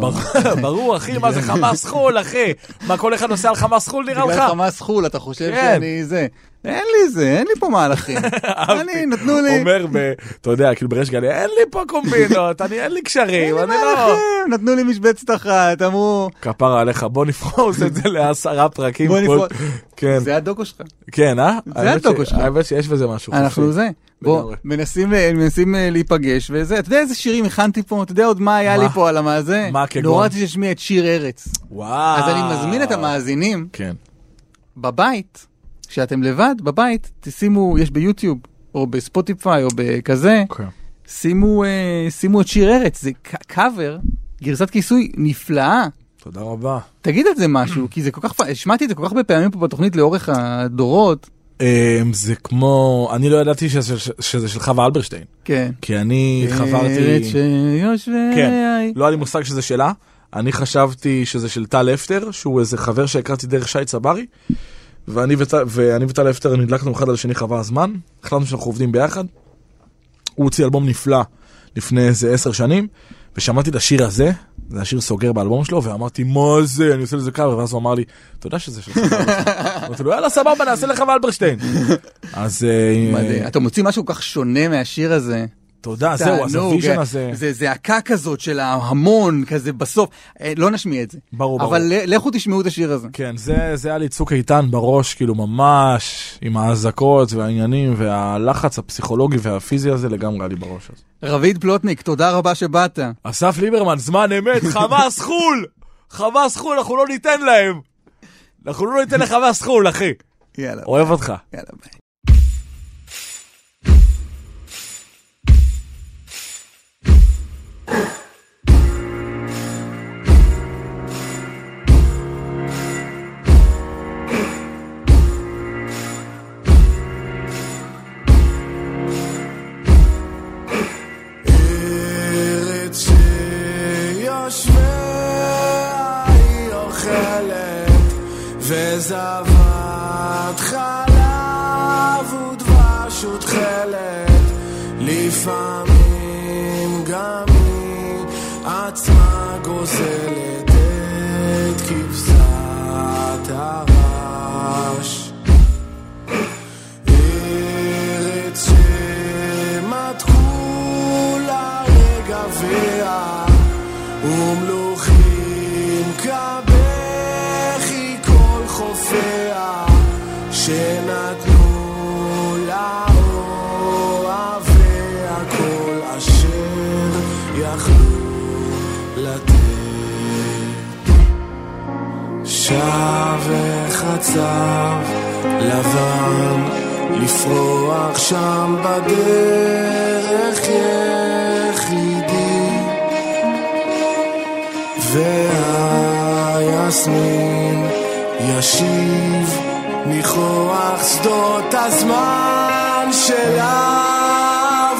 ברור, אחי, מה זה [laughs] חמאס חו"ל, אחי? מה, כל אחד נוסע על חמאס חו"ל נראה לך? בגלל חמאס חו"ל, אתה חושב כן. שאני זה. אין לי זה, אין לי פה מהלכים. [laughs] אני, נתנו לי, אומר, אתה יודע, כאילו בריש גלי, אין לי פה קומבינות, אני אין לי קשרים, אין לי אני לא... מהלכים, נתנו לי משבצת אחת, אמרו, כפרה עליך, בוא נפרוס את זה לעשרה פרקים. בוא נפרוס. כן, זה הדוקו שלך. כן, אה? זה הדוקו שלך. האמת שיש בזה משהו. אנחנו. זה. בוא. מנסים מנסים אה, להיפגש, וזה, אתה יודע איזה שירים הכנתי פה? אתה יודע עוד מה היה? לי פה על המאזה? מה, כגון? נורא רציתי להשמיע את שיר ארץ. וואו. אז אני מזמין את המאזינים כן. בבית, כשאתם לבד, בבית, תשימו, יש ביוטיוב, או בספוטיפיי, או בכזה, אוקיי. שימו, אה, שימו את שיר ארץ, זה קאבר, גרסת כיסוי נפלאה. תודה רבה. תגיד על זה משהו, כי זה כל כך, השמעתי את זה כל כך הרבה פעמים פה בתוכנית לאורך הדורות. אמ, זה כמו, אני לא ידעתי שזה של חווה אלברשטיין, כן. כי אני ארץ חברתי... שיושבי... כן, לא היה לי מושג שזה שלה. אני חשבתי שזה של טל אפטר, שהוא איזה חבר שהכרתי דרך שי צברי, ואני, וט... ואני וטל אפטר נדלקנו אחד על השני חבל הזמן, החלטנו שאנחנו עובדים ביחד. הוא הוציא אלבום נפלא לפני איזה עשר שנים, ושמעתי את השיר הזה, זה השיר סוגר באלבום שלו, ואמרתי, מה זה, אני עושה לזה קאבר, ואז הוא אמר לי, אתה יודע שזה של אלברשטיין. [laughs] אמרתי לו, יאללה, סבבה, נעשה לחווה אלברשטיין. אז אה. אתה מוציא משהו כל כך שונה מהשיר הזה. תודה, זהו, אז ה vision הזה. זה זעקה כזאת של ההמון, כזה בסוף. אה, לא נשמיע את זה. ברור, ברור. אבל לכו תשמעו את השיר הזה. כן, זה, זה היה לי צוק איתן בראש, כאילו ממש, עם האזעקות והעניינים והלחץ הפסיכולוגי והפיזי הזה לגמרי היה לי בראש. אז. רביד פלוטניק, תודה רבה שבאת. אסף ליברמן, זמן אמת, חמאס חו"ל! חמאס חו"ל, אנחנו לא ניתן להם! אנחנו לא ניתן לחמאס חו"ל, אחי. יאללה, אוהב אותך. יאללה ביי. Yeah. וחצב לבן לפרוח שם בדרך יחידי. והיסמין ישיב ניחוח שדות הזמן של האבודים